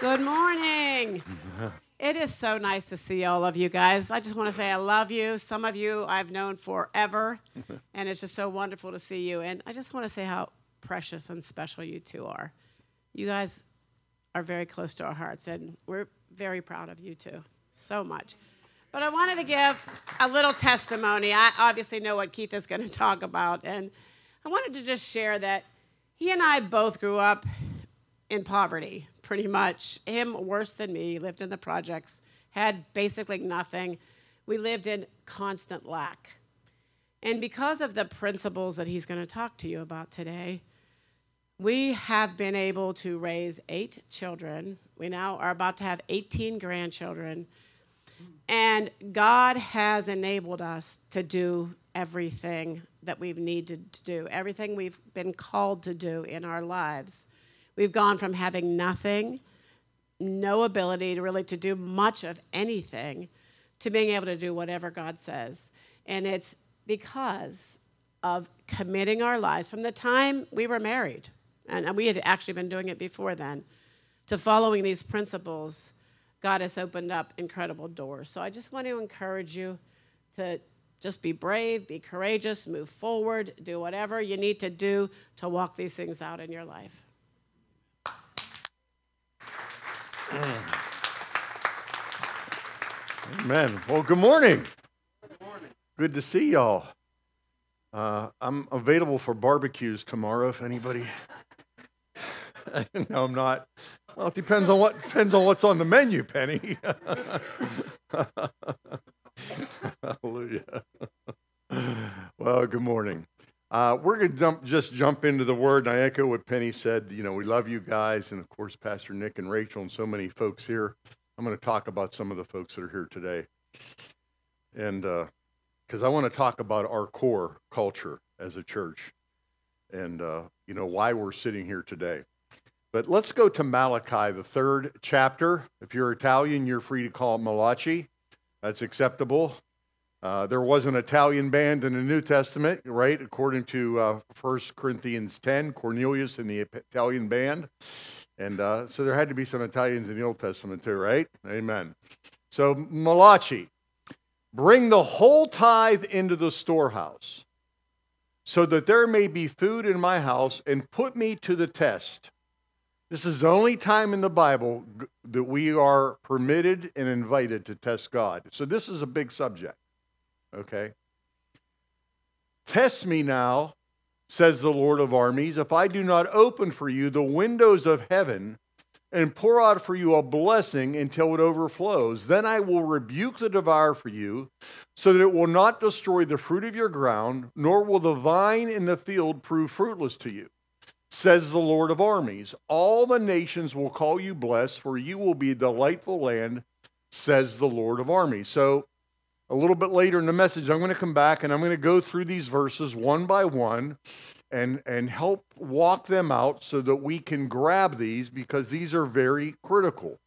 Good morning. It is so nice to see all of you guys. I just want to say I love you. Some of you I've known forever, and it's just so wonderful to see you. And I just want to say how precious and special you two are. You guys are very close to our hearts, and we're very proud of you two so much. But I wanted to give a little testimony. I obviously know what Keith is going to talk about, and I wanted to just share that he and I both grew up in poverty, pretty much. Him worse than me, lived in the projects, had basically nothing. We lived in constant lack. And because of the principles that he's going to talk to you about today, we have been able to raise eight children. We now are about to have 18 grandchildren. And God has enabled us to do everything that we've needed to do, everything we've been called to do in our lives. We've gone from having nothing, no ability to really to do much of anything, to being able to do whatever God says. And it's because of committing our lives from the time we were married, and we had actually been doing it before then, to following these principles. God has opened up incredible doors. So I just want to encourage you to just be brave, be courageous, move forward, do whatever you need to do to walk these things out in your life. Amen. Well, good morning. Good morning. Good to see y'all. Uh, I'm available for barbecues tomorrow if anybody. no, I'm not. Well, it depends on what depends on what's on the menu, Penny. Hallelujah. well, good morning. Uh, we're going to jump, just jump into the word, and I echo what Penny said. You know, we love you guys, and of course, Pastor Nick and Rachel, and so many folks here. I'm going to talk about some of the folks that are here today. And because uh, I want to talk about our core culture as a church and, uh, you know, why we're sitting here today. But let's go to Malachi, the third chapter. If you're Italian, you're free to call it Malachi. That's acceptable. Uh, there was an Italian band in the New Testament, right? According to uh, 1 Corinthians 10, Cornelius in the Italian band. And uh, so there had to be some Italians in the Old Testament too, right? Amen. So, Malachi, bring the whole tithe into the storehouse so that there may be food in my house and put me to the test this is the only time in the Bible that we are permitted and invited to test God. So this is a big subject. Okay? Test me now, says the Lord of armies, if I do not open for you the windows of heaven and pour out for you a blessing until it overflows. Then I will rebuke the devourer for you, so that it will not destroy the fruit of your ground, nor will the vine in the field prove fruitless to you says the Lord of armies. All the nations will call you blessed, for you will be a delightful land, says the Lord of armies. So, a little bit later in the message, I'm going to come back and I'm going to go through these verses one by one and, and help walk them out so that we can grab these because these are very critical.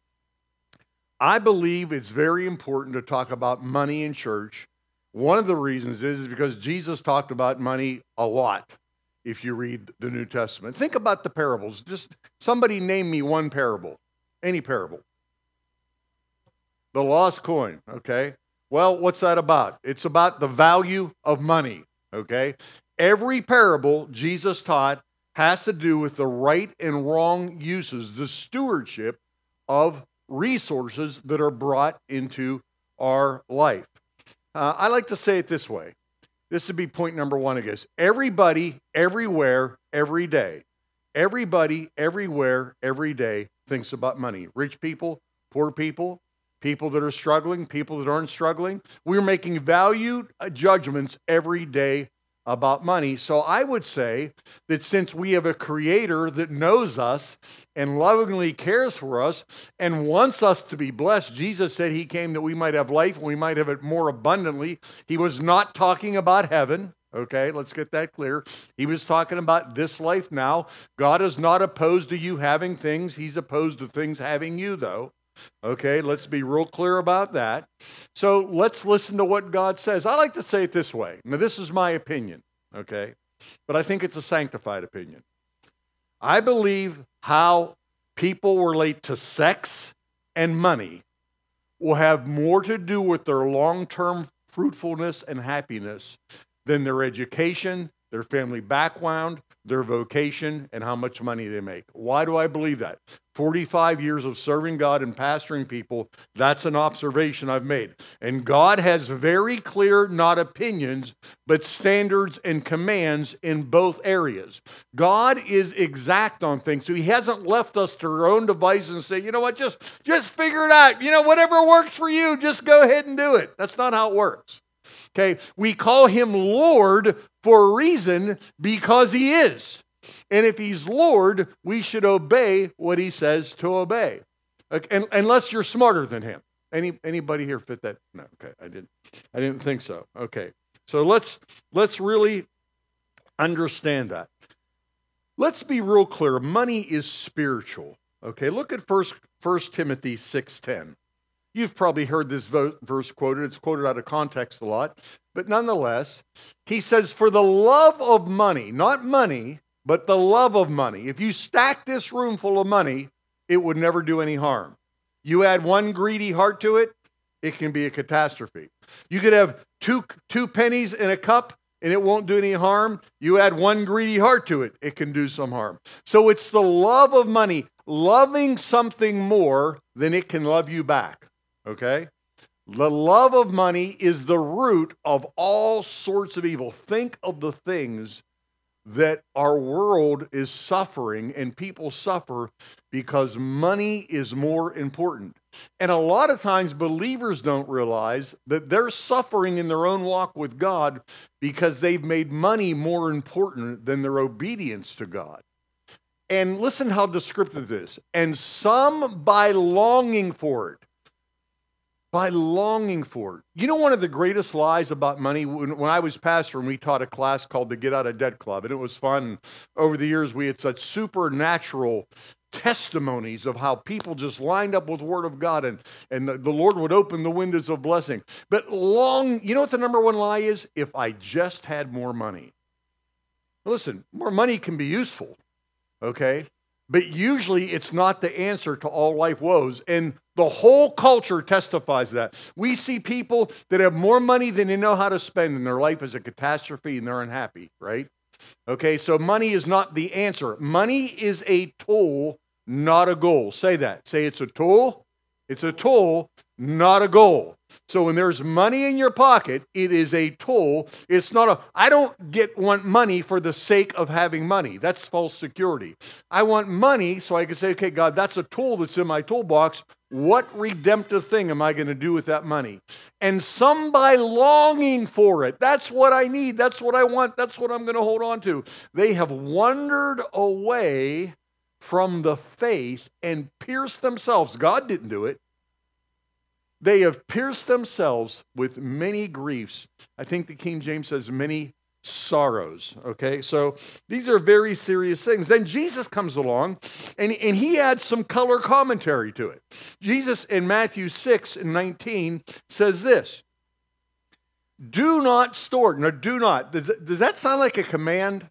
I believe it's very important to talk about money in church. One of the reasons is because Jesus talked about money a lot if you read the New Testament. Think about the parables. Just somebody name me one parable, any parable. The lost coin, okay? Well, what's that about? It's about the value of money, okay? Every parable Jesus taught has to do with the right and wrong uses, the stewardship of resources that are brought into our life. Uh, I like to say it this way this would be point number one, I guess. Everybody, everywhere, every day. Everybody, everywhere, every day thinks about money. Rich people, poor people, people that are struggling, people that aren't struggling. We're making value uh, judgments every day about money. So I would say that since we have a creator that knows us and lovingly cares for us and wants us to be blessed, Jesus said he came that we might have life and we might have it more abundantly. He was not talking about heaven. Okay, let's get that clear. He was talking about this life now. God is not opposed to you having things, He's opposed to things having you, though. Okay, let's be real clear about that. So let's listen to what God says. I like to say it this way. Now, this is my opinion, okay? But I think it's a sanctified opinion. I believe how people relate to sex and money will have more to do with their long term fruitfulness and happiness than their education, their family background, their vocation, and how much money they make. Why do I believe that? 45 years of serving God and pastoring people, that's an observation I've made. And God has very clear, not opinions, but standards and commands in both areas. God is exact on things. So he hasn't left us to our own devices and say, you know what, just, just figure it out. You know, whatever works for you, just go ahead and do it. That's not how it works. Okay, we call him Lord for a reason because he is. And if he's Lord, we should obey what he says to obey. Okay, unless you're smarter than him. Any anybody here fit that? No, okay, I didn't I didn't think so. Okay. So let's let's really understand that. Let's be real clear. Money is spiritual. Okay, look at first First Timothy 6:10. You've probably heard this verse quoted. It's quoted out of context a lot. But nonetheless, he says, For the love of money, not money, but the love of money. If you stack this room full of money, it would never do any harm. You add one greedy heart to it, it can be a catastrophe. You could have two, two pennies in a cup and it won't do any harm. You add one greedy heart to it, it can do some harm. So it's the love of money, loving something more than it can love you back. Okay? The love of money is the root of all sorts of evil. Think of the things that our world is suffering and people suffer because money is more important. And a lot of times believers don't realize that they're suffering in their own walk with God because they've made money more important than their obedience to God. And listen how descriptive this is. And some by longing for it by longing for it. You know, one of the greatest lies about money, when, when I was pastor and we taught a class called the Get Out of Debt Club, and it was fun. Over the years, we had such supernatural testimonies of how people just lined up with word of God and, and the, the Lord would open the windows of blessing. But long, you know what the number one lie is? If I just had more money. Listen, more money can be useful, okay? But usually it's not the answer to all life woes. And the whole culture testifies that. We see people that have more money than they know how to spend, and their life is a catastrophe and they're unhappy, right? Okay, so money is not the answer. Money is a tool, not a goal. Say that. Say it's a tool. It's a tool, not a goal. So when there's money in your pocket, it is a tool. It's not a I don't get want money for the sake of having money. That's false security. I want money so I can say, okay, God, that's a tool that's in my toolbox. What redemptive thing am I going to do with that money? And some by longing for it. That's what I need. That's what I want. That's what I'm going to hold on to. They have wandered away from the faith and pierced themselves. God didn't do it. They have pierced themselves with many griefs. I think the King James says many sorrows. Okay, so these are very serious things. Then Jesus comes along and, and he adds some color commentary to it. Jesus in Matthew 6 and 19 says this Do not store. No, do not. Does, does that sound like a command?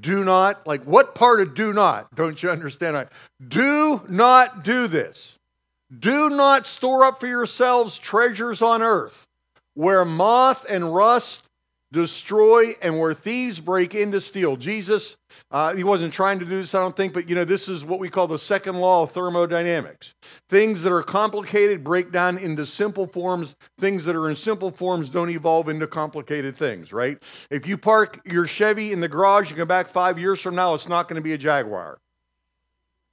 Do not. Like what part of do not? Don't you understand? Do not do this. Do not store up for yourselves treasures on earth, where moth and rust destroy and where thieves break into steal. Jesus, uh, he wasn't trying to do this, I don't think, but you know, this is what we call the second law of thermodynamics. Things that are complicated break down into simple forms. Things that are in simple forms don't evolve into complicated things, right? If you park your Chevy in the garage, you come back five years from now, it's not going to be a Jaguar.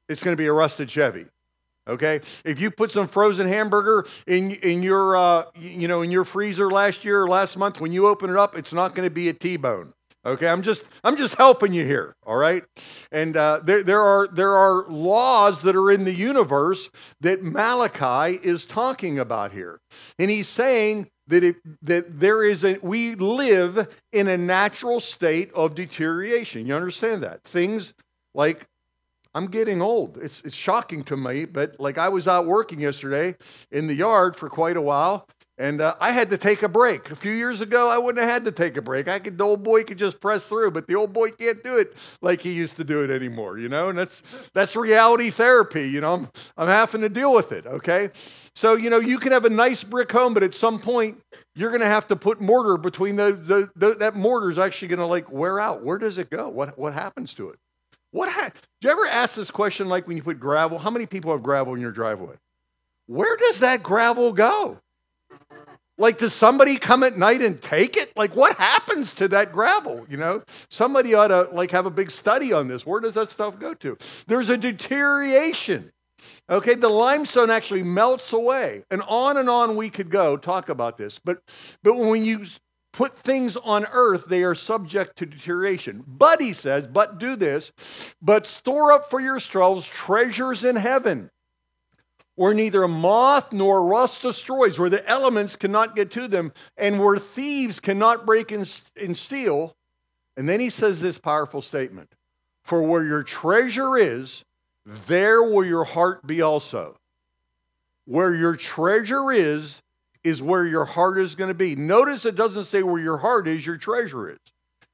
It's going to be a rusted Chevy. Okay, if you put some frozen hamburger in in your uh, you know in your freezer last year or last month, when you open it up, it's not going to be a T-bone. Okay, I'm just I'm just helping you here. All right, and uh, there there are there are laws that are in the universe that Malachi is talking about here, and he's saying that it, that there is a we live in a natural state of deterioration. You understand that things like I'm getting old. It's, it's shocking to me, but like I was out working yesterday in the yard for quite a while, And uh, I had to take a break. A few years ago, I wouldn't have had to take a break. I could, the old boy could just press through, but the old boy can't do it like he used to do it anymore, you know? And that's, that's reality therapy, you know? I'm, I'm having to deal with it, okay? So, you know, you can have a nice brick home, but at some point, you're going to have to put mortar between the, the, the that mortar is actually going to like wear out. Where does it go? What, what happens to it? What ha- do you ever ask this question like when you put gravel? How many people have gravel in your driveway? Where does that gravel go? Like, does somebody come at night and take it? Like, what happens to that gravel? You know, somebody ought to like have a big study on this. Where does that stuff go to? There's a deterioration. Okay, the limestone actually melts away, and on and on we could go talk about this. But but when you put things on earth, they are subject to deterioration. But he says, but do this, but store up for yourselves treasures in heaven where neither moth nor rust destroys, where the elements cannot get to them, and where thieves cannot break and, steal. And then he says this powerful statement For where your treasure is, there will your heart be also. Where your treasure is, is where your heart is going to be. Notice it doesn't say where your heart is, your treasure is.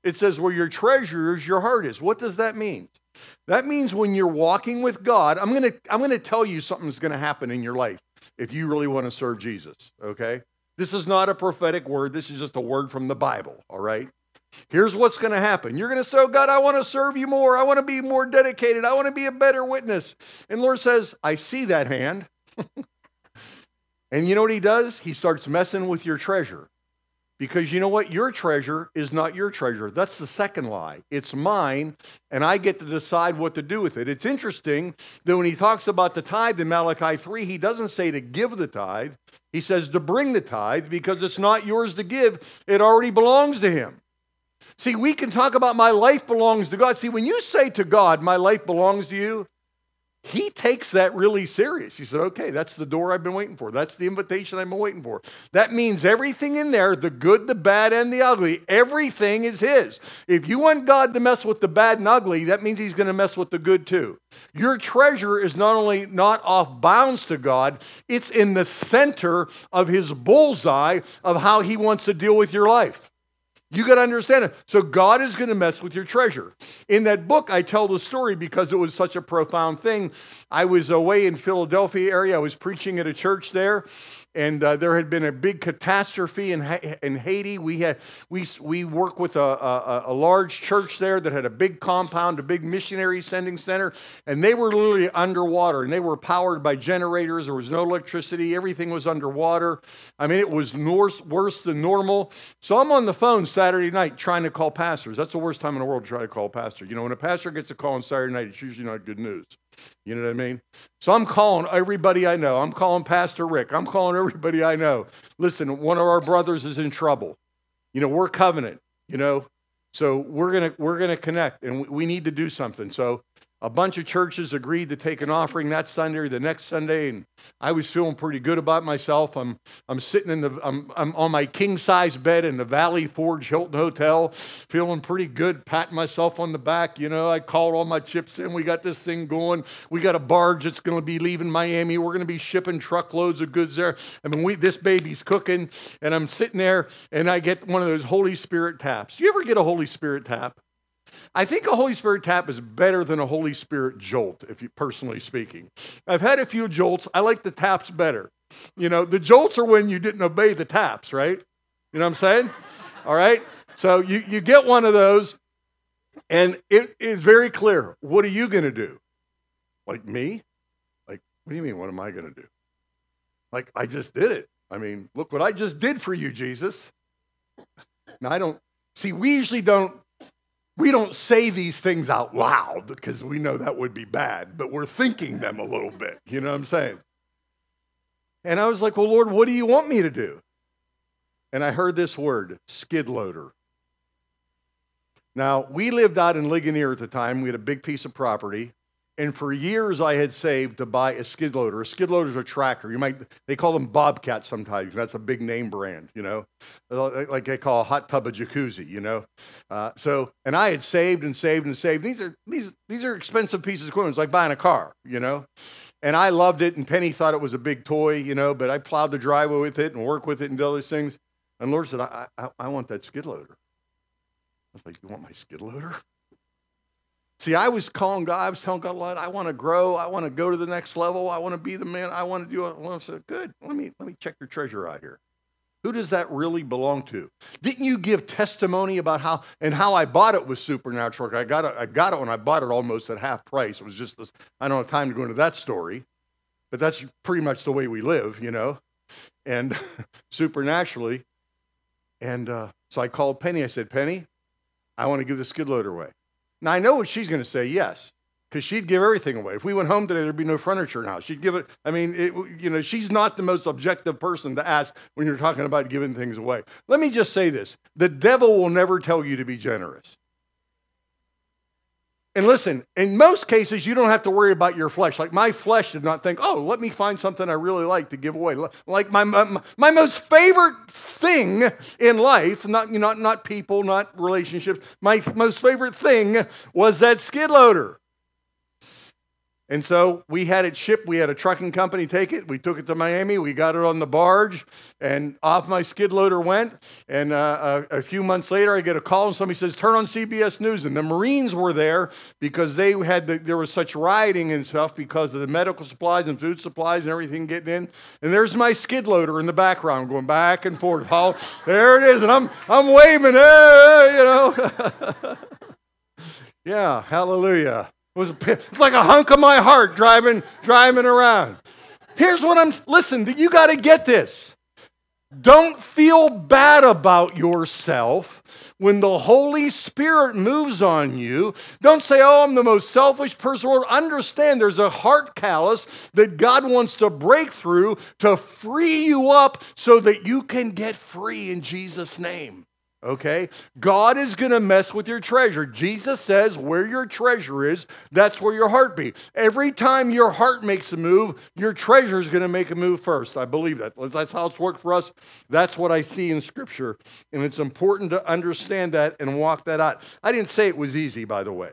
It says where your treasure is, your heart is. What does that mean? That means when you're walking with God, I'm going to I'm going to tell you something's going to happen in your life if you really want to serve Jesus, okay? This is not a prophetic word. This is just a word from the Bible, all right? Here's what's going to happen. You're going to say, oh, God, I want to serve you more. I want to be more dedicated. I want to be a better witness. And Lord says, I see that hand. and you know what he does? He starts messing with your treasure. Because you know what? Your treasure is not your treasure. That's the second lie. It's mine, and I get to decide what to do with it. It's interesting that when he talks about the tithe in Malachi 3, he doesn't say to give the tithe, he says to bring the tithe because it's not yours to give, it already belongs to him. See, we can talk about my life belongs to God. See, when you say to God, my life belongs to you, he takes that really serious. He said, okay, that's the door I've been waiting for. That's the invitation I've been waiting for. That means everything in there, the good, the bad, and the ugly, everything is his. If you want God to mess with the bad and ugly, that means he's going to mess with the good too. Your treasure is not only not off bounds to God, it's in the center of his bullseye of how he wants to deal with your life. You got to understand it. So God is going to mess with your treasure. In that book, I tell the story because it was such a profound thing. I was away in Philadelphia area. I was preaching at a church there, and uh, there had been a big catastrophe in, ha- in Haiti. We had we we work with a, a, a, large church there that had a big compound, a big missionary sending center, and they were literally underwater, and they were powered by generators. There was no electricity. Everything was underwater. I mean, it was worse, worse than normal. So I'm on the phone Saturday night trying to call pastors. That's the worst time in the world to try to call a pastor. You know, when a pastor gets a call on Saturday night, it's usually not good news. You know what I mean? So I'm calling everybody I know. I'm calling Pastor Rick. I'm calling everybody I know. Listen, one of our brothers is in trouble. You know, we're covenant, you know. So we're gonna we're gonna connect and we need to do something. So a bunch of churches agreed to take an offering that Sunday or the next Sunday, and I was feeling pretty good about myself. I'm, I'm sitting in the, I'm, I'm on my king size bed in the Valley Forge Hilton Hotel, feeling pretty good, patting myself on the back. You know, I called all my chips in. We got this thing going. We got a barge that's going to be leaving Miami. We're going to be shipping truckloads of goods there. I mean, we, this baby's cooking, and I'm sitting there, and I get one of those Holy Spirit taps. You ever get a Holy Spirit tap? I think a Holy Spirit tap is better than a Holy Spirit jolt, if you personally speaking. I've had a few jolts. I like the taps better. You know, the jolts are when you didn't obey the taps, right? You know what I'm saying? All right. So you, you get one of those, and it is very clear. What are you going to do? Like me? Like, what do you mean? What am I going to do? Like, I just did it. I mean, look what I just did for you, Jesus. Now, I don't see, we usually don't we don't say these things out loud because we know that would be bad, but we're thinking them a little bit. You know what I'm saying? And I was like, Well, Lord, what do you want me to do? And I heard this word, skid loader. Now, we lived out in Ligonier at the time. We had a big piece of property. And for years, I had saved to buy a skid loader. A skid loader is a tractor. You might they call them Bobcats sometimes. That's a big name brand, you know, like they call a hot tub a jacuzzi, you know. Uh, so, and I had saved and saved and saved. These are these these are expensive pieces of equipment. It's like buying a car, you know. and I loved it, and Penny thought it was a big toy, you know, but I plowed the driveway with it and worked with it and did all these things. And Lord said, I, I, I want that skid loader. I was like, You want my skid loader? See, I was calling God, I was telling God, Lord, I want to grow, I want to go to the next level, I want to be the man, I want to do it. Well, I said, Good, let me let me check your treasure out here. Who does that really belong to? Didn't you give testimony about how and how I bought it was supernatural? I got it, I got it when I bought it almost at half price. It was just this, I don't have time to go into that story, but that's pretty much the way we live, you know, and supernaturally. And uh, so I called Penny. I said, Penny, I want to give the skid loader away. Now I know what she's going to say, yes because she'd give everything away. If we went home today, there'd be no furniture now. She'd give it. I mean, it, you know, she's not the most objective person to ask when you're talking about giving things away. Let me just say this: the devil will never tell you to be generous. And listen, in most cases, you don't have to worry about your flesh. Like my flesh did not think, oh, let me find something I really like to give away. Like my, my, my most favorite thing in life, not, know, not people, not relationships, my most favorite thing was that skid loader. And so we had it shipped. We had a trucking company take it. We took it to Miami. We got it on the barge, and off my skid loader went. And uh, a, a, few months later, I get a call, and somebody says, "Turn on CBS News." And the Marines were there because they had the, there was such rioting and stuff because of the medical supplies and food supplies and everything getting in. And there's my skid loader in the background going back and forth. Oh, there it is, and I'm I'm waving, hey, you know. yeah, hallelujah. It was, a, like a hunk of my heart driving, driving around. Here's what I'm, listen, you got to get this. Don't feel bad about yourself when the Holy Spirit moves on you. Don't say, oh, I'm the most selfish person. Or understand there's a heart callus that God wants to break through to free you up so that you can get free in Jesus' name okay? God is to mess with your treasure. Jesus says, where your treasure is, that's where your heart be. Every time your heart makes a move, your treasure is to make a move first. I believe that. That's how it's worked for us. That's what I see in Scripture. And it's important to understand that and walk that out. I didn't say it was easy, by the way.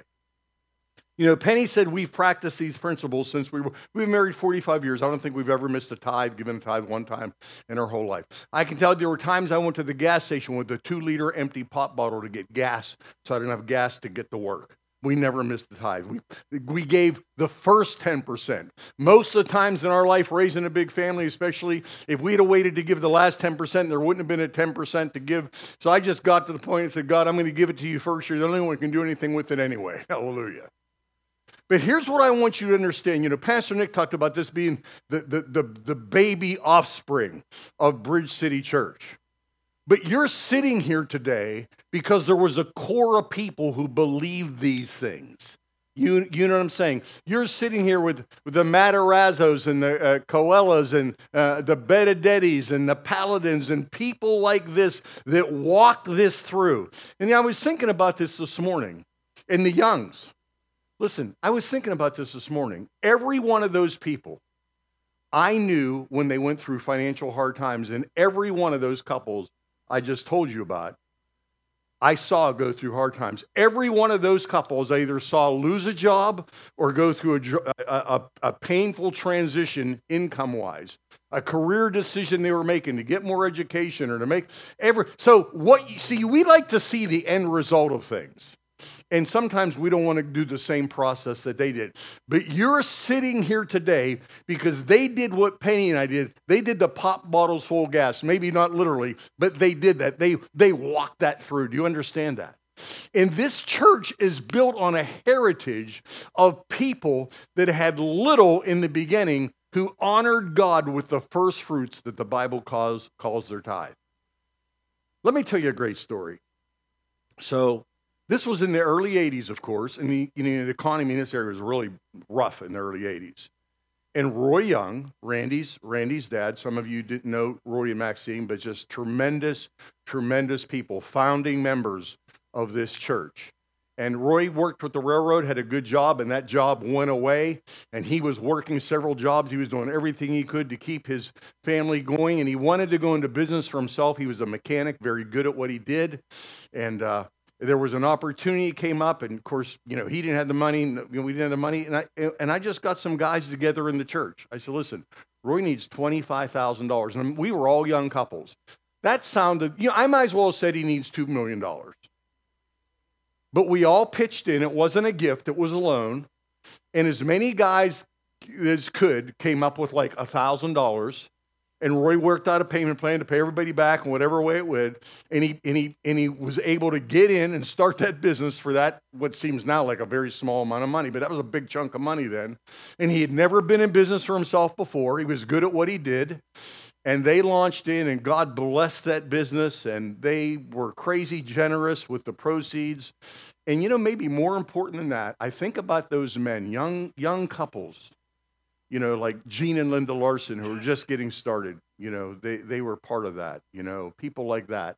You know, Penny said we've practiced these principles since we were, we've married 45 years. I don't think we've ever missed a tithe, given a tithe one time in our whole life. I can tell there were times I went to the gas station with a two liter empty pop bottle to get gas, so I didn't have gas to get to work. We never missed the tithe. We, we gave the first 10%. Most of the times in our life, raising a big family, especially if we'd have waited to give the last 10%, there wouldn't have been a 10% to give. So I just got to the point and said, God, I'm going to give it to you first. You're the only one who can do anything with it anyway. Hallelujah. But here's what I want you to understand. You know, Pastor Nick talked about this being the, the, the, the baby offspring of Bridge City Church. But you're sitting here today because there was a core of people who believed these things. You, you know what I'm saying? You're sitting here with, with the Matarazzos and the uh, and uh, the Benedettis and the Paladins and people like this that walk this through. And I was thinking about this this morning in the Youngs. Listen, I was thinking about this this morning. Every one of those people I knew when they went through financial hard times, and every one of those couples I just told you about, I saw go through hard times. Every one of those couples I either saw lose a job or go through a, a, a painful transition income wise, a career decision they were making to get more education or to make every. So, what you see, we like to see the end result of things. And sometimes we don't want to do the same process that they did. But you're sitting here today because they did what Penny and I did. They did the pop bottles full of gas. Maybe not literally, but they did that. They, they walked that through. Do you understand that? And this church is built on a heritage of people that had little in the beginning who honored God with the first fruits that the Bible calls, calls their tithe. Let me tell you a great story. So, this was in the early 80s, of course, and the, you know, the economy in this area was really rough in the early 80s. And Roy Young, Randy's Randy's dad, some of you didn't know Roy and Maxine, but just tremendous, tremendous people, founding members of this church. And Roy worked with the railroad, had a good job, and that job went away. And he was working several jobs. He was doing everything he could to keep his family going. And he wanted to go into business for himself. He was a mechanic, very good at what he did. And uh, there was an opportunity came up, and of course, you know, he didn't have the money, you know, we didn't have the money, and I and I just got some guys together in the church. I said, listen, Roy needs twenty five thousand dollars, and we were all young couples. That sounded, you know, I might as well have said he needs two million dollars. But we all pitched in. It wasn't a gift; it was a loan, and as many guys as could came up with like a thousand dollars and Roy worked out a payment plan to pay everybody back in whatever way it would. And he, and, he, and he was able to get in and start that business for that, what seems now like a very small amount of money, but that was a big chunk of money then. And he had never been in business for himself before. He was good at what he did. And they launched in, and God blessed that business, and they were crazy generous with the proceeds. And you know, maybe more important than that, I think about those men, young, young couples you know, like Gene and Linda Larson, who were just getting started. You know, they, they were part of that. You know, people like that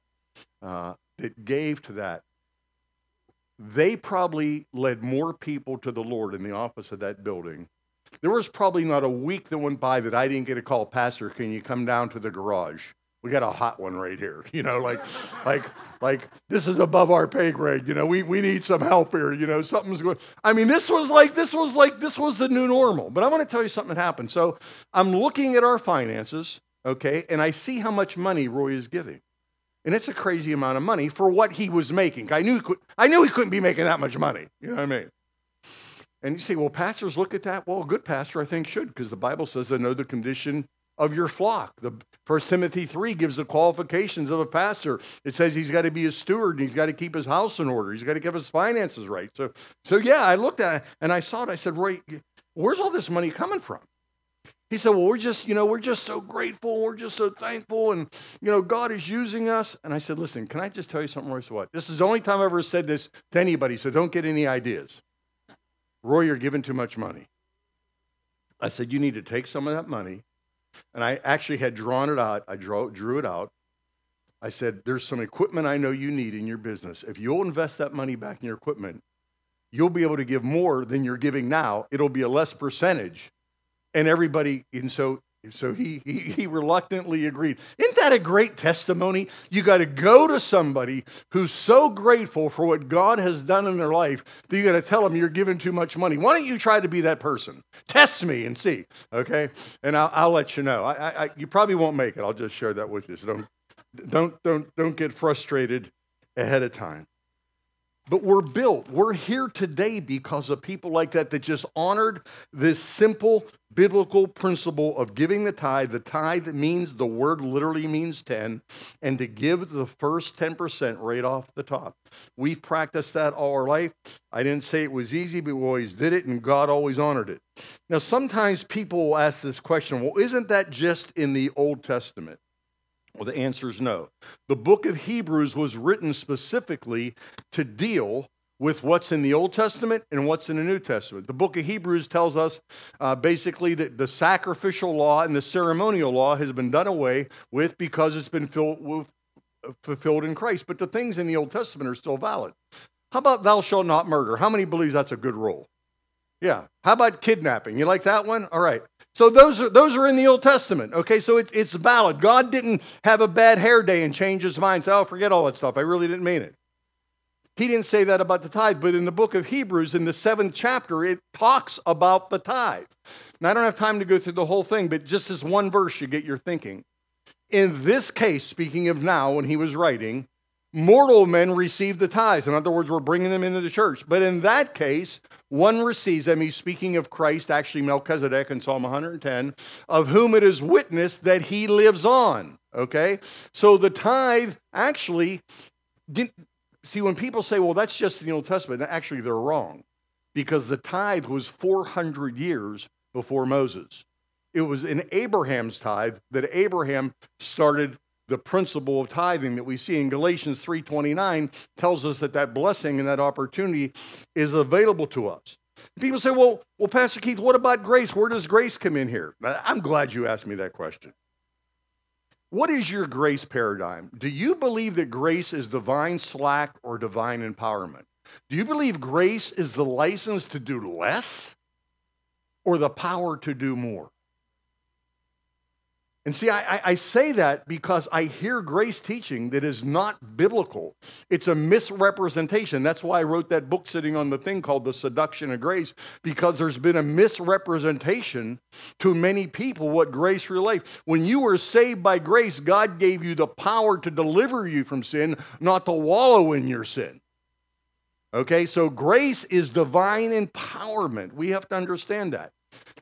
uh, that gave to that. They probably led more people to the Lord in the office of that building. There was probably not a week that went by that I didn't get a call, Pastor, can you come down to the garage? We got a hot one right here. You know, like, like, like this is above our pay grade. You know, we, we need some help here. You know, something's going. I mean, this was like, this was like, this was the new normal. But I want to tell you something that happened. So I'm looking at our finances, okay, and I see how much money Roy is giving. And it's a crazy amount of money for what he was making. I knew, I knew he couldn't be making that much money. You know what I mean? And you say, well, pastors look at that. Well, a good pastor, I think, should, because the Bible says they know the condition of your flock. The First Timothy 3 gives the qualifications of a pastor. It says he's got to be a steward and he's got to keep his house in order. He's got to keep his finances right. So, so yeah, I looked at it and I saw it. I said, Roy, where's all this money coming from? He said, Well, we're just, you know, we're just so grateful. We're just so thankful. And, you know, God is using us. And I said, Listen, can I just tell you something, Royce? What? This is the only time I've ever said this to anybody, so don't get any ideas. Roy, you're giving too much money. I said, You need to take some of that money and I actually had drawn it out. I drew, drew it out. I said, There's some equipment I know you need in your business. If you'll invest that money back in your equipment, you'll be able to give more than you're giving now. It'll be a less percentage. And everybody, and so so he, he, he, reluctantly agreed. Isn't that a great testimony? You got to go to somebody who's so grateful for what God has done in their life that you got to tell them you're giving too much money. Why don't you try to be that person? Test me and see, okay? And I'll, I'll let you know. I, I, you probably won't make it. I'll just share that with you. So don't, don't, don't, don't get frustrated ahead of time. But we're built. We're here today because of people like that that just honored this simple biblical principle of giving the tithe. The tithe means the word literally means 10, and to give the first 10% right off the top. We've practiced that all our life. I didn't say it was easy, but we always did it, and God always honored it. Now, sometimes people will ask this question well, isn't that just in the Old Testament? Well, the answer is no. The book of Hebrews was written specifically to deal with what's in the Old Testament and what's in the New Testament. The book of Hebrews tells us uh, basically that the sacrificial law and the ceremonial law has been done away with because it's been with, fulfilled in Christ. But the things in the Old Testament are still valid. How about thou shalt not murder? How many believes that's a good rule? Yeah. How about kidnapping? You like that one? All right. So those are those are in the Old Testament. Okay, so it, it's valid. God didn't have a bad hair day and change his mind. Say, oh, forget all that stuff. I really didn't mean it. He didn't say that about the tithe, but in the book of Hebrews, in the seventh chapter, it talks about the tithe. Now, I don't have time to go through the whole thing, but just as one verse, you get your thinking. In this case, speaking of now, when he was writing, mortal men receive the tithes. In other words, we're bringing them into the church. But in that case, one receives them. He's speaking of Christ, actually Melchizedek in Psalm 110, of whom it is witnessed that he lives on. Okay? So the tithe actually didn't. See, when people say, well, that's just in the Old Testament, actually they're wrong because the tithe was 400 years before Moses. It was in Abraham's tithe that Abraham started the principle of tithing that we see in Galatians 3:29 tells us that that blessing and that opportunity is available to us. People say, "Well, well Pastor Keith, what about grace? Where does grace come in here?" I'm glad you asked me that question. What is your grace paradigm? Do you believe that grace is divine slack or divine empowerment? Do you believe grace is the license to do less or the power to do more? And see, I, I, say that because I hear grace teaching that is not biblical. It's a misrepresentation. That's why I wrote that book sitting on the thing called The Seduction of Grace, because there's been a misrepresentation to many people what grace relates. When you were saved by grace, God gave you the power to deliver you from sin, not to wallow in your sin. Okay, so grace is divine empowerment. We have to understand that.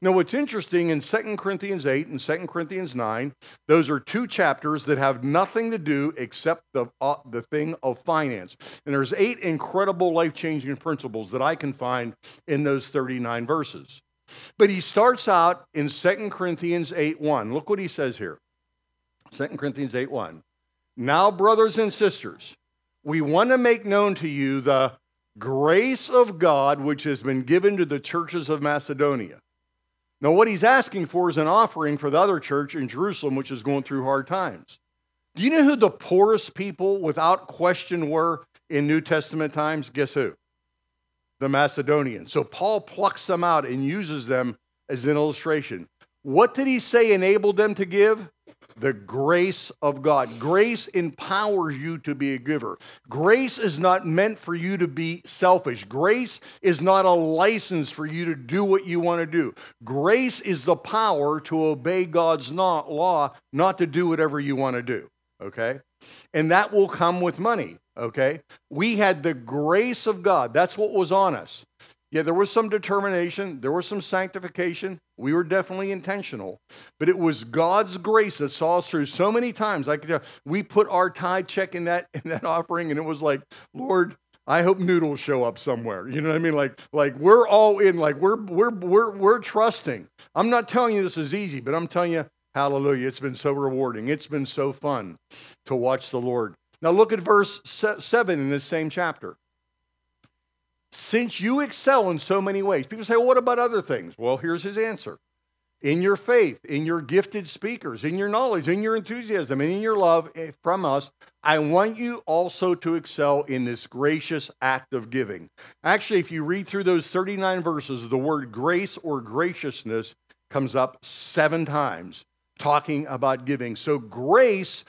Now, what's interesting in 2 Corinthians 8 and 2 Corinthians 9, those are two chapters that have nothing to do except the, uh, the thing of finance. And there's eight incredible life changing principles that I can find in those 39 verses. But he starts out in 2 Corinthians 8 1. Look what he says here 2 Corinthians 8 1. Now, brothers and sisters, we want to make known to you the grace of God which has been given to the churches of Macedonia. Now, what he's asking for is an offering for the other church in Jerusalem, which is going through hard times. Do you know who the poorest people, without question, were in New Testament times? Guess who? The Macedonians. So Paul plucks them out and uses them as an illustration. What did he say enabled them to give? the grace of God. Grace empowers you to be a giver. Grace is not meant for you to be selfish. Grace is not a license for you to do what you want to do. Grace is the power to obey God's law, not to do whatever you want to do. Okay? And that will come with money. Okay? We had the grace of God. That's what was on us. Yeah, there was some determination, there was some sanctification. We were definitely intentional, but it was God's grace that saw us through so many times. Tell we put our tithe check in that in that offering, and it was like, Lord, I hope noodles show up somewhere. You know what I mean? Like, like we're all in. Like we're we're we're we're trusting. I'm not telling you this is easy, but I'm telling you, Hallelujah! It's been so rewarding. It's been so fun to watch the Lord. Now look at verse seven in this same chapter. Since you excel in so many ways, people say, well, what about other things? Well, here's his answer in your faith, in your gifted speakers, in your knowledge, in your enthusiasm, and in your love eh, from us, I want you also to excel in this gracious act of giving. Actually, if you read through those 39 verses, the word grace or graciousness comes up seven times, talking about giving. So, grace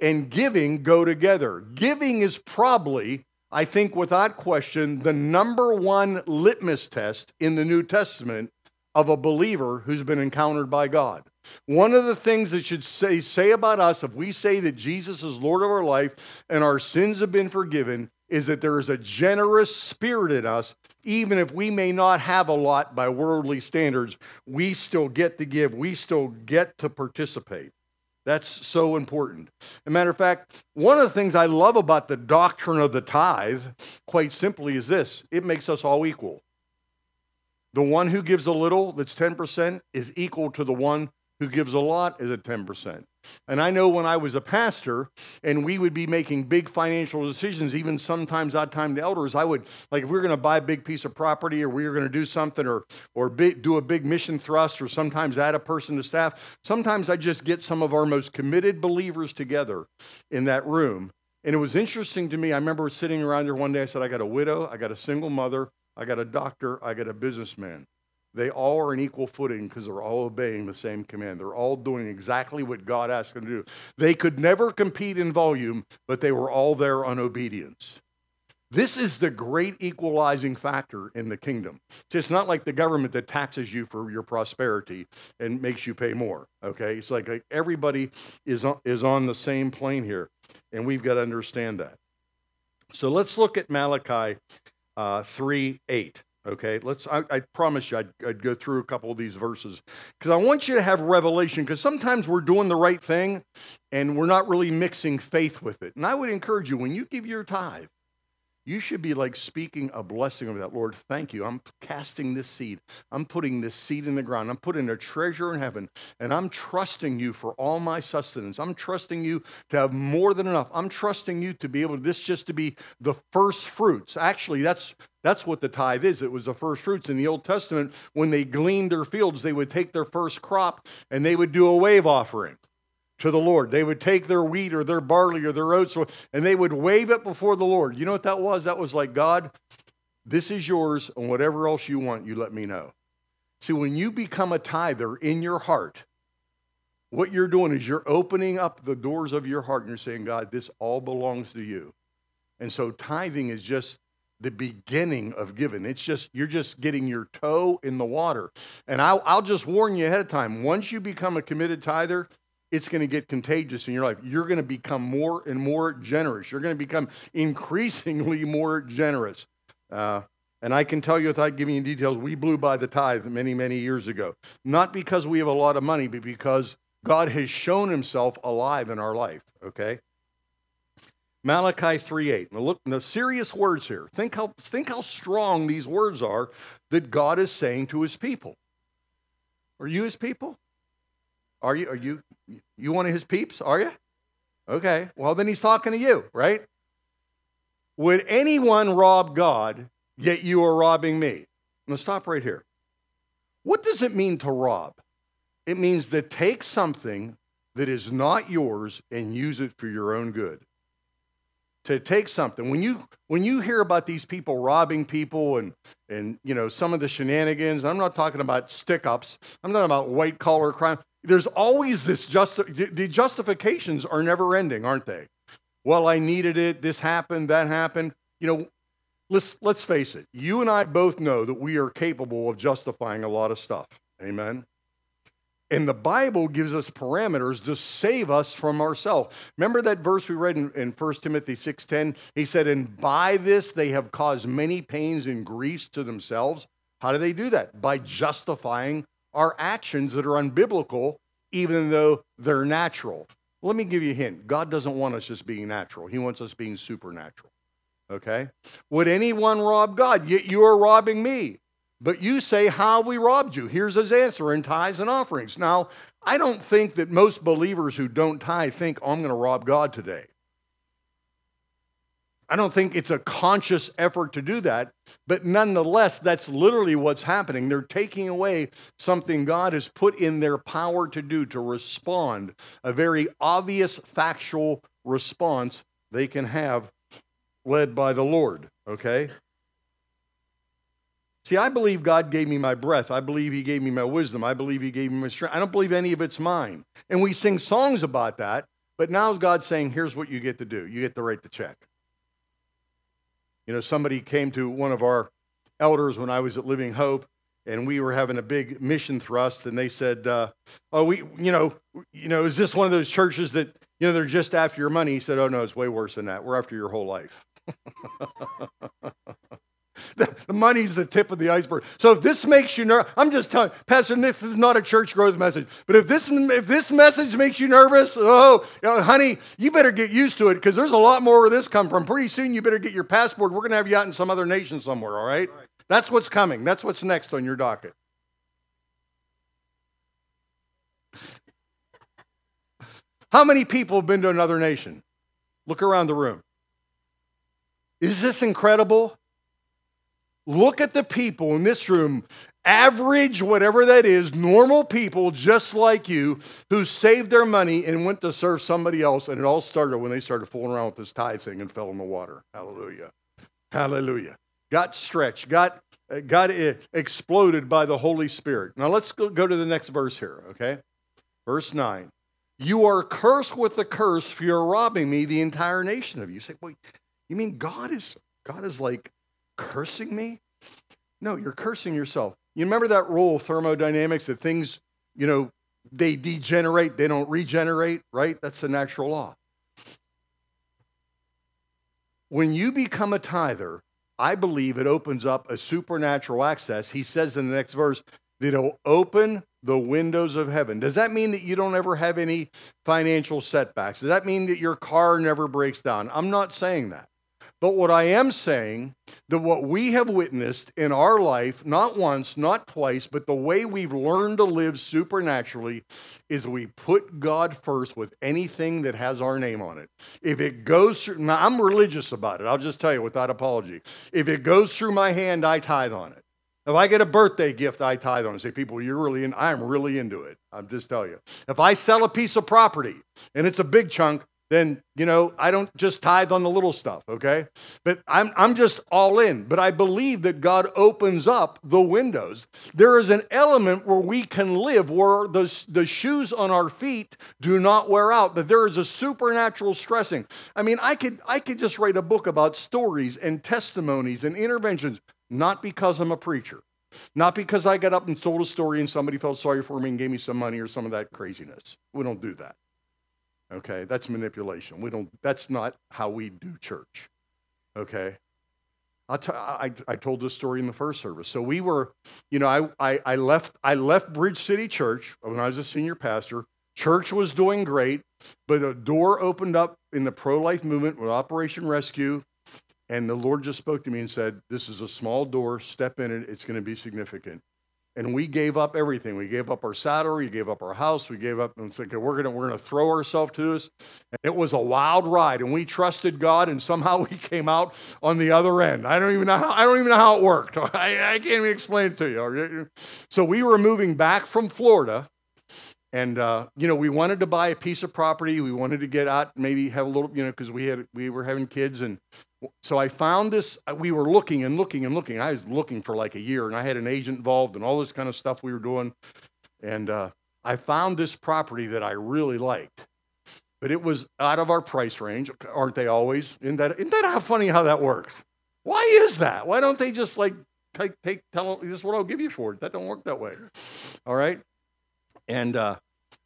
and giving go together. Giving is probably I think without question, the number one litmus test in the New Testament of a believer who's been encountered by God. One of the things that should say, say about us, if we say that Jesus is Lord of our life and our sins have been forgiven, is that there is a generous spirit in us, even if we may not have a lot by worldly standards, we still get to give, we still get to participate. That's so important. As a matter of fact, one of the things I love about the doctrine of the tithe, quite simply, is this it makes us all equal. The one who gives a little, that's 10%, is equal to the one who gives a lot, is at 10%. And I know when I was a pastor and we would be making big financial decisions, even sometimes I'd time the elders, I would, like if we were going to buy a big piece of property or we were going to do something or, or do a big mission thrust or sometimes add a person to staff, sometimes I just get some of our most committed believers together in that room. And it was interesting to me. I remember sitting around there one day, I said, I got a widow, I got a single mother, I got a doctor, I got a businessman. They all are in equal footing because they're all obeying the same command. They're all doing exactly what God asked them to do. They could never compete in volume, but they were all there on obedience. This is the great equalizing factor in the kingdom. It's not like the government that taxes you for your prosperity and makes you pay more. Okay, it's like, like everybody is on, is on the same plane here, and we've got to understand that. So let's look at Malachi uh, three eight. Okay, let's. I, I promise you, I'd, I'd, go through a couple of these verses because I want you to have revelation. Because sometimes we're doing the right thing, and we're not really mixing faith with it. And I would encourage you when you give your tithe, you should be like speaking a blessing over that. Lord, thank you. I'm casting this seed. I'm putting this seed in the ground. I'm putting a treasure in heaven. And I'm trusting you for all my sustenance. I'm trusting you to have more than enough. I'm trusting you to be able to, this just to be the first fruits. Actually, that's that's what the tithe is. It was the first fruits. In the Old Testament, when they gleaned their fields, they would take their first crop and they would do a wave offering to the Lord. They would take their wheat or their barley or their oats and they would wave it before the Lord. You know what that was? That was like, God, this is yours, and whatever else you want, you let me know. See, when you become a tither in your heart, what you're doing is you're opening up the doors of your heart and you're saying, God, this all belongs to you. And so tithing is just the beginning of giving. It's just, you're just getting your toe in the water. And I'll, I'll just warn you ahead of time once you become a committed tither, it's going to get contagious in your life. You're going to become more and more generous. You're going to become increasingly more generous. Uh, and I can tell you without giving you details, we blew by the tithe many, many years ago. Not because we have a lot of money, but because God has shown himself alive in our life, okay? Malachi 3:8. Now look, the serious words here. Think how think how strong these words are that God is saying to his people. Are you his people? Are you are you you one of his peeps? Are you? Okay. Well, then he's talking to you, right? Would anyone rob God, yet you are robbing me? Now stop right here. What does it mean to rob? It means to take something that is not yours and use it for your own good. To take something. When you when you hear about these people robbing people and and you know some of the shenanigans, I'm not talking about stick-ups. I'm talking about white collar crime. There's always this just the justifications are never ending, aren't they? Well, I needed it, this happened, that happened. You know, let's let's face it. You and I both know that we are capable of justifying a lot of stuff. Amen. And the Bible gives us parameters to save us from ourselves. Remember that verse we read in, in 1 Timothy 6.10? He said, and by this they have caused many pains and griefs to themselves. How do they do that? By justifying our actions that are unbiblical, even though they're natural. Let me give you a hint. God doesn't want us just being natural. He wants us being supernatural. Okay? Would anyone rob God? Yet you are robbing me. But you say, How have we robbed you? Here's his answer in tithes and offerings. Now, I don't think that most believers who don't tithe think, oh, I'm going to rob God today. I don't think it's a conscious effort to do that, but nonetheless, that's literally what's happening. They're taking away something God has put in their power to do, to respond, a very obvious factual response they can have led by the Lord, okay? See, I believe God gave me my breath. I believe He gave me my wisdom. I believe He gave me my strength. I don't believe any of it's mine. And we sing songs about that, but now God's saying, here's what you get to do you get to write the check. You know, somebody came to one of our elders when I was at Living Hope, and we were having a big mission thrust, and they said, uh, "Oh, we, you know, you know, is this one of those churches that you know they're just after your money?" He said, "Oh no, it's way worse than that. We're after your whole life." the, the, money's the tip of the iceberg. So if this makes you nervous, I'm just telling Pastor this is not a church growth message. But if this if this message makes you nervous, oh, know, honey, you better get used to it because there's a lot more where this come from. Pretty soon, you better get your passport. We're going to have you out in some other nation somewhere. All right? right. That's what's coming. That's what's next on your docket. How many people have been to another nation? Look around the room. Is this incredible? Look at the people in this room, average, whatever that is, normal people just like you who saved their money and went to serve somebody else. And it all started when they started fooling around with this tithe thing and fell in the water. Hallelujah. Hallelujah. Got stretched, got, got exploded by the Holy Spirit. Now let's go, go to the next verse here, okay? Verse 9. You are cursed with the curse for you're robbing me, the entire nation of you. You say, wait, you mean God is God is like cursing me? No, you're cursing yourself. You remember that rule of thermodynamics that things, you know, they degenerate, they don't regenerate, right? That's the natural law. When you become a tither, I believe it opens up a supernatural access. He says in the next verse that it'll open the windows of heaven. Does that mean that you don't ever have any financial setbacks? Does that mean that your car never breaks down? I'm not saying that. But what I am saying, that what we have witnessed in our life, not once, not twice, but the way we've learned to live supernaturally is we put God first with anything that has our name on it. If it goes through, now I'm religious about it, I'll just tell you without apology. If it goes through my hand, I tithe on it. If I get a birthday gift, I tithe on it. Say, people, you're really in, I'm really into it. I'm just telling you. If I sell a piece of property and it's a big chunk, then you know I don't just tithe on the little stuff, okay? But I'm I'm just all in. But I believe that God opens up the windows. There is an element where we can live where the, the shoes on our feet do not wear out, but there is a supernatural stressing. I mean, I could I could just write a book about stories and testimonies and interventions, not because I'm a preacher. Not because I got up and told a story and somebody felt sorry for me and gave me some money or some of that craziness. We don't do that. Okay, that's manipulation. We don't. That's not how we do church. Okay, I, t- I, I told this story in the first service. So we were, you know, I, I, I left I left Bridge City Church when I was a senior pastor. Church was doing great, but a door opened up in the pro life movement with Operation Rescue, and the Lord just spoke to me and said, "This is a small door. Step in it. It's going to be significant." And we gave up everything. We gave up our salary, we gave up our house, we gave up and said, okay, we're gonna we're gonna throw ourselves to this. And it was a wild ride, and we trusted God, and somehow we came out on the other end. I don't even know how I don't even know how it worked. I, I can't even explain it to you. So we were moving back from Florida. And uh, you know, we wanted to buy a piece of property. We wanted to get out, maybe have a little, you know, because we had we were having kids, and so I found this. Uh, we were looking and looking and looking. I was looking for like a year, and I had an agent involved and all this kind of stuff we were doing. And uh, I found this property that I really liked, but it was out of our price range. Aren't they always? Isn't that, isn't that how funny how that works? Why is that? Why don't they just like take, take tell this is what I'll give you for it? That don't work that way. All right. And uh,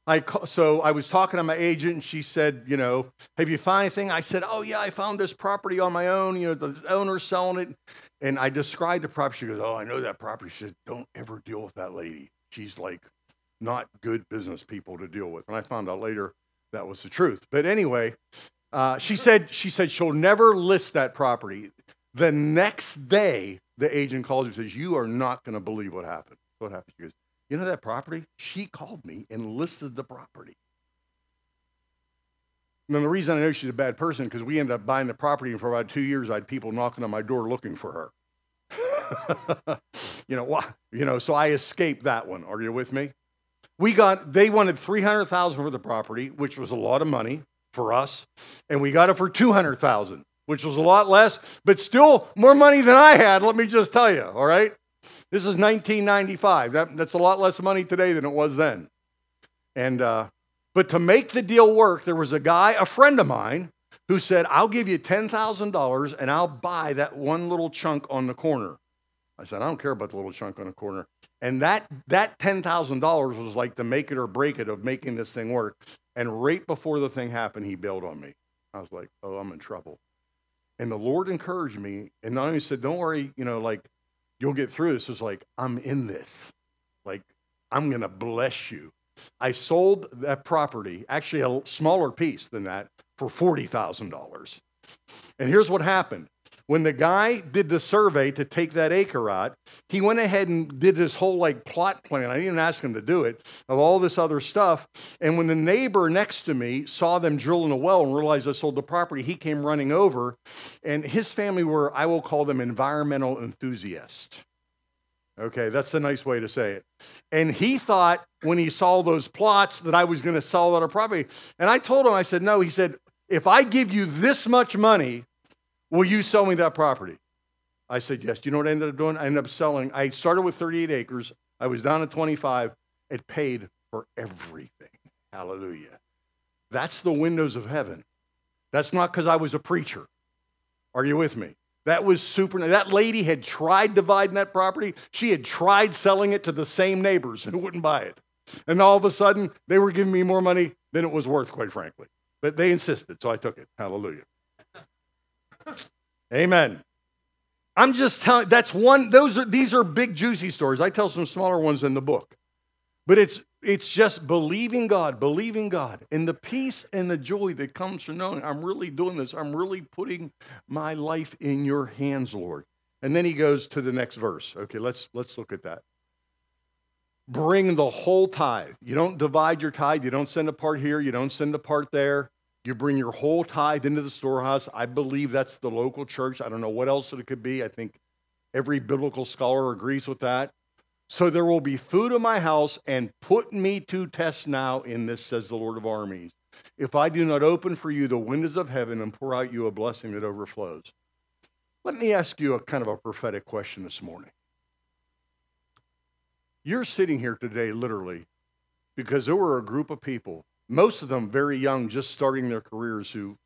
I so I was talking to my agent, and she said, you know, have you found anything? I said, oh yeah, I found this property on my own. You know, the owner's selling it, and I described the property. She goes, oh, I know that property. She said, don't ever deal with that lady. She's like not good business people to deal with. And I found out later that was the truth. But anyway, uh, she said she said she'll never list that property. The next day, the agent calls me and says, you are not going to believe what happened. What happened? She goes, you know that property? She called me and listed the property. And the reason I know she's a bad person because we ended up buying the property, and for about two years, I had people knocking on my door looking for her. you know, you know, so I escaped that one. Are you with me? We got they wanted three hundred thousand for the property, which was a lot of money for us, and we got it for two hundred thousand, which was a lot less, but still more money than I had. Let me just tell you. All right. This is 1995. That, that's a lot less money today than it was then. And uh, but to make the deal work, there was a guy, a friend of mine, who said, "I'll give you ten thousand dollars and I'll buy that one little chunk on the corner." I said, "I don't care about the little chunk on the corner." And that that ten thousand dollars was like the make it or break it of making this thing work. And right before the thing happened, he bailed on me. I was like, "Oh, I'm in trouble." And the Lord encouraged me, and not only said, "Don't worry," you know, like you'll get through this. It's like, I'm in this. Like, I'm going to bless you. I sold that property, actually a smaller piece than that, for $40,000. And here's what happened when the guy did the survey to take that acre out, he went ahead and did this whole like plot plan. I didn't ask him to do it of all this other stuff. And when the neighbor next to me saw them drilling a well and realized I sold the property, he came running over. And his family were, I will call them environmental enthusiasts. Okay, that's a nice way to say it. And he thought when he saw those plots that I was going to sell that property. And I told him, I said, no. He said, if I give you this much money, Will you sell me that property? I said, Yes. Do you know what I ended up doing? I ended up selling. I started with 38 acres. I was down to 25. It paid for everything. Hallelujah. That's the windows of heaven. That's not because I was a preacher. Are you with me? That was super. That lady had tried dividing that property. She had tried selling it to the same neighbors who wouldn't buy it. And all of a sudden, they were giving me more money than it was worth, quite frankly. But they insisted, so I took it. Hallelujah. Amen. I'm just telling that's one those are these are big juicy stories. I tell some smaller ones in the book. But it's it's just believing God, believing God, and the peace and the joy that comes from knowing I'm really doing this. I'm really putting my life in your hands, Lord. And then he goes to the next verse. Okay, let's let's look at that. Bring the whole tithe. You don't divide your tithe. You don't send a part here. You don't send a part there. You bring your whole tithe into the storehouse. I believe that's the local church. I don't know what else it could be. I think every biblical scholar agrees with that. So there will be food in my house, and put me to test now in this, says the Lord of armies. if I do not open for you the windows of heaven and pour out you a blessing that overflows. Let me ask you a kind of a prophetic question this morning. You're sitting here today, literally, because there were a group of people, most of them very young, just starting their careers, who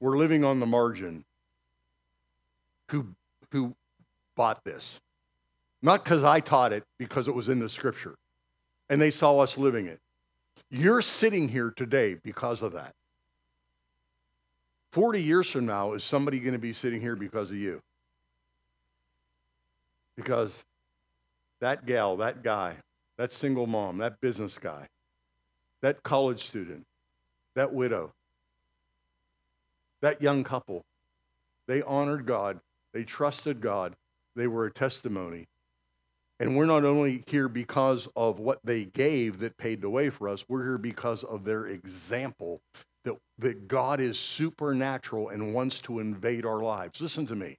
were living on the margin, who, who bought this. Not because I taught it, because it was in the scripture. And they saw us living it. You're sitting here today because of that. 40 years from now, is somebody going to be sitting here because of you? Because that gal, that guy, that single mom, that business guy, that college student, that widow, that young couple, they honored God, they trusted God, they were a testimony. And we're not only here because of what they gave that paid the way for us, we're here because of their example that, that God is supernatural and wants to invade our lives. Listen to me.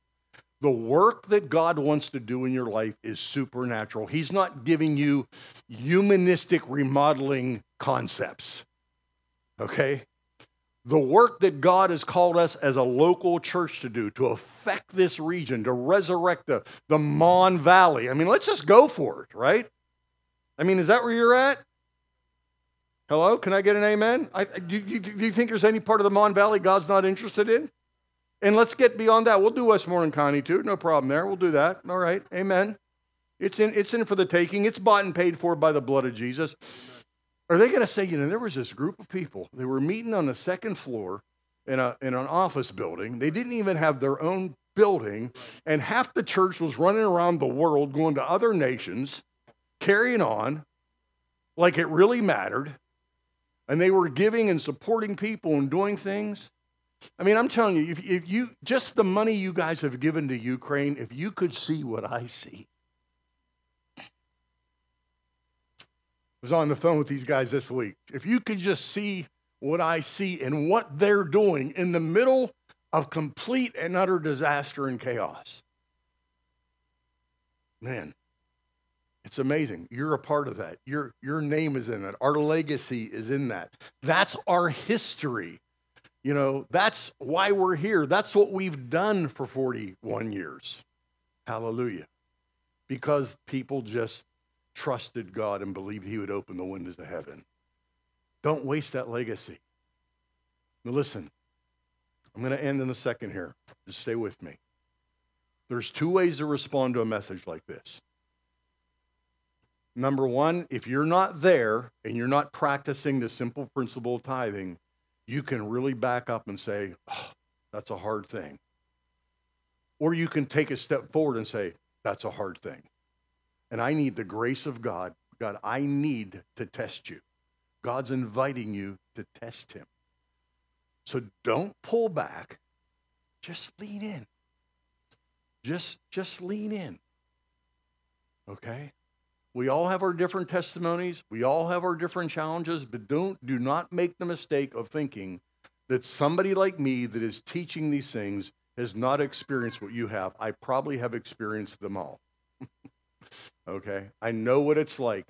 The work that God wants to do in your life is supernatural. He's not giving you humanistic remodeling concepts. Okay? The work that God has called us as a local church to do, to affect this region, to resurrect the, the Mon Valley. I mean, let's just go for it, right? I mean, is that where you're at? Hello? Can I get an amen? I, do, you, do you think there's any part of the Mon Valley God's not interested in? And let's get beyond that. We'll do Westmoreland County too. No problem there. We'll do that. All right. Amen. It's in, it's in for the taking. It's bought and paid for by the blood of Jesus. Are they going to say, you know, there was this group of people. They were meeting on the second floor in, a, in an office building. They didn't even have their own building. And half the church was running around the world going to other nations, carrying on like it really mattered. And they were giving and supporting people and doing things. I mean, I'm telling you, if, if you just the money you guys have given to Ukraine, if you could see what I see. Was on the phone with these guys this week. If you could just see what I see and what they're doing in the middle of complete and utter disaster and chaos. Man, it's amazing. You're a part of that. Your, your name is in it. Our legacy is in that. That's our history. You know, that's why we're here. That's what we've done for 41 years. Hallelujah. Because people just trusted God and believed He would open the windows of heaven. Don't waste that legacy. Now, listen, I'm going to end in a second here. Just stay with me. There's two ways to respond to a message like this. Number one, if you're not there and you're not practicing the simple principle of tithing, you can really back up and say, oh, that's a hard thing. Or you can take a step forward and say, that's a hard thing. And I need the grace of God. God, I need to test you. God's inviting you to test him. So don't pull back. Just lean in. Just just lean in. Okay? We all have our different testimonies. We all have our different challenges, but don't do not make the mistake of thinking that somebody like me that is teaching these things has not experienced what you have. I probably have experienced them all. Okay? I know what it's like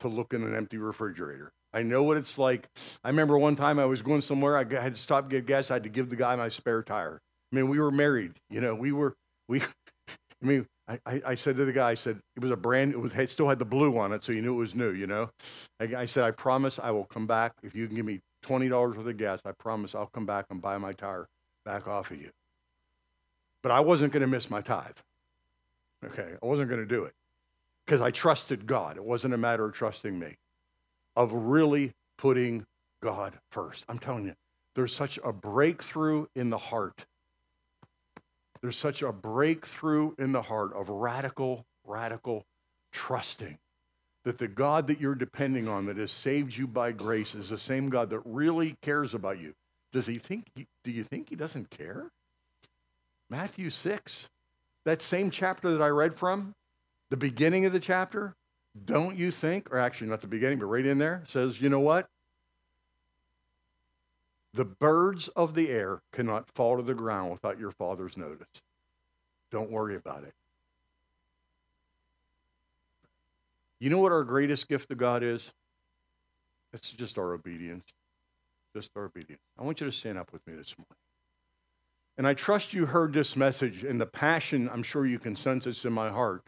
to look in an empty refrigerator. I know what it's like. I remember one time I was going somewhere. I had to stop get gas. I had to give the guy my spare tire. I mean, we were married. You know, we were we. I mean, I, I, said to the guy, I said, it was a brand, it, was, it still had the blue on it, so you knew it was new, you know? I, I said, I promise I will come back. If you can give me $20 worth of gas, I promise I'll come back and buy my tire back off of you. But I wasn't going to miss my tithe. Okay, I wasn't going to do it because I trusted God. It wasn't a matter of trusting me, of really putting God first. I'm telling you, there's such a breakthrough in the heart there's such a breakthrough in the heart of radical, radical trusting that the God that you're depending on that has saved you by grace is the same God that really cares about you. Does he think, do you think he doesn't care? Matthew 6, that same chapter that I read from, the beginning of the chapter, don't you think, or actually not the beginning, but right in there, says, you know what? The birds of the air cannot fall to the ground without your father's notice. Don't worry about it. You know what our greatest gift to God is? It's just our obedience. just our obedience. I want you to stand up with me this morning. And I trust you heard this message and the passion, I'm sure you can sense this in my heart,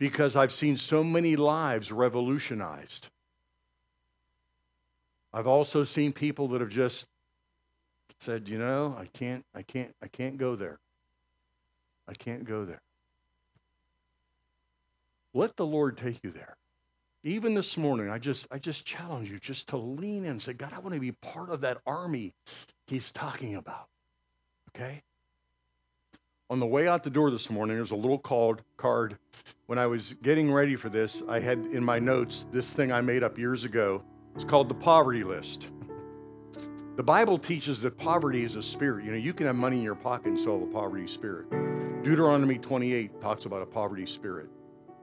because I've seen so many lives revolutionized. I've also seen people that have just said, you know, I can't, I can't, I can't go there. I can't go there. Let the Lord take you there. Even this morning, I just, I just challenge you just to lean in and say, God, I want to be part of that army he's talking about. Okay? On the way out the door this morning, there's a little called card. When I was getting ready for this, I had in my notes this thing I made up years ago. It's called the poverty list. The Bible teaches that poverty is a spirit. You know, you can have money in your pocket and still have a poverty spirit. Deuteronomy 28 talks about a poverty spirit.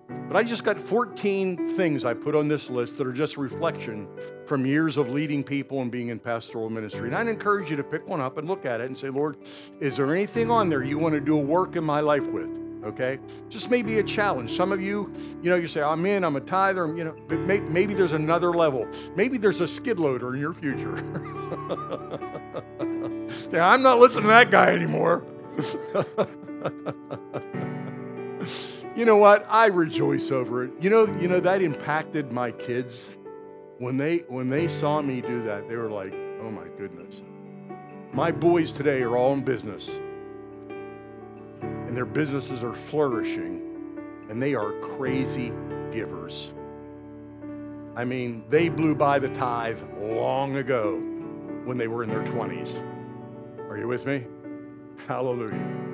But I just got 14 things I put on this list that are just reflection from years of leading people and being in pastoral ministry. And I'd encourage you to pick one up and look at it and say, Lord, is there anything on there you want to do a work in my life with? Okay? Just maybe a challenge. Some of you, you know, you say, I'm in, I'm a tither, you know, but may, maybe there's another level. Maybe there's a skid loader in your future. yeah, I'm not listening to that guy anymore. you know what? I rejoice over it. You know, you know that impacted my kids when they when they saw me do that. They were like, "Oh my goodness." My boys today are all in business. And their businesses are flourishing and they are crazy givers. I mean, they blew by the tithe long ago when they were in their 20s. Are you with me? Hallelujah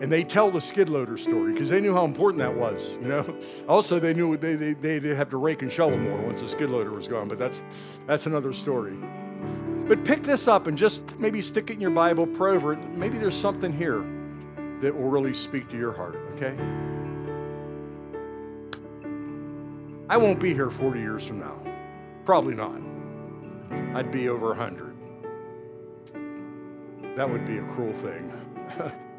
and they tell the skid loader story because they knew how important that was you know? Also they knew they, they, they'd have to rake and shovel more once the skid loader was gone but that's that's another story. But pick this up and just maybe stick it in your bible pray over it. Maybe there's something here that will really speak to your heart okay? I won't be here 40 years from now. Probably not. I'd be over 100 that would be a cruel thing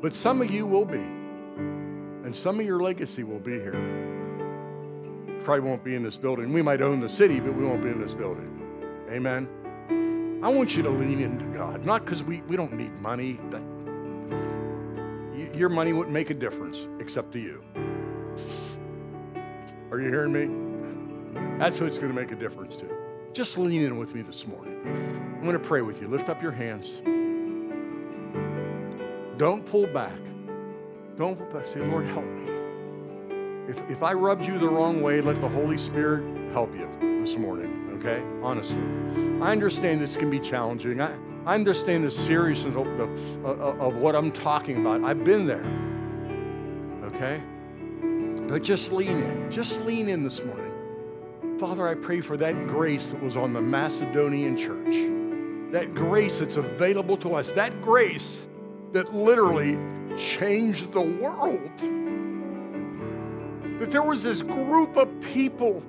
But some of you will be. And some of your legacy will be here. Probably won't be in this building. We might own the city, but we won't be in this building. Amen. I want you to lean into God, not because we, we don't need money. That, your money wouldn't make a difference except to you. Are you hearing me? That's who it's going to make a difference to. Just lean in with me this morning. I'm going to pray with you. Lift up your hands. Don't pull back. Don't pull back. Say, Lord, help me. If, if I rubbed you the wrong way, let the Holy Spirit help you this morning, okay? Honestly. I understand this can be challenging. I, I understand the seriousness of, of, of what I'm talking about. I've been there, okay? But just lean in. Just lean in this morning. Father, I pray for that grace that was on the Macedonian church, that grace that's available to us, that grace that literally changed the world. That there was this group of people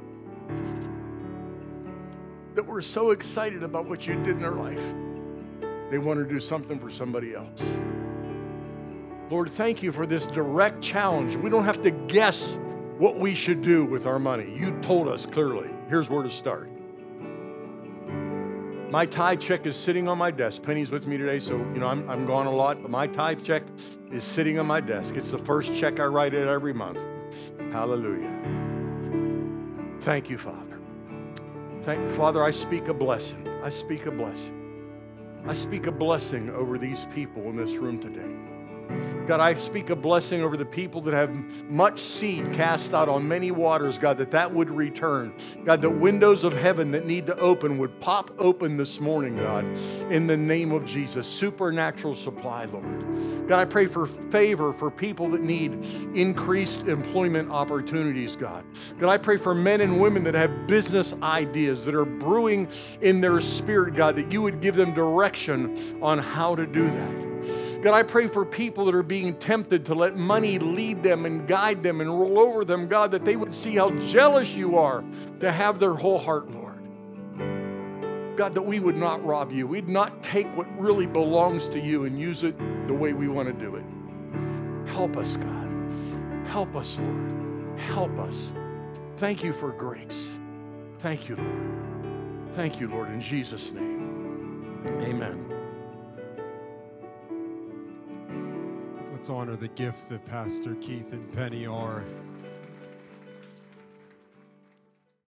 that were so excited about what you did in their life. They want to do something for somebody else. Lord, thank you for this direct challenge. We don't have to guess what we should do with our money. You told us clearly. Here's where to start. My tithe check is sitting on my desk. Penny's with me today, so you know I'm, I'm gone a lot, but my tithe check is sitting on my desk. It's the first check I write it every month. Hallelujah. Thank you, Father. Thank you, Father. I speak a blessing. I speak a blessing. I speak a blessing over these people in this room today. God, I speak a blessing over the people that have much seed cast out on many waters, God, that that would return. God, the windows of heaven that need to open would pop open this morning, God, in the name of Jesus. Supernatural supply, Lord. God, I pray for favor for people that need increased employment opportunities, God. God, I pray for men and women that have business ideas that are brewing in their spirit, God, that you would give them direction on how to do that. God, I pray for people that are being tempted to let money lead them and guide them and roll over them, God, that they would see how jealous you are to have their whole heart, Lord. God, that we would not rob you. We'd not take what really belongs to you and use it the way we want to do it. Help us, God. Help us, Lord. Help us. Thank you for grace. Thank you, Lord. Thank you, Lord, in Jesus' name. Amen. Let's honor the gift that Pastor Keith and Penny are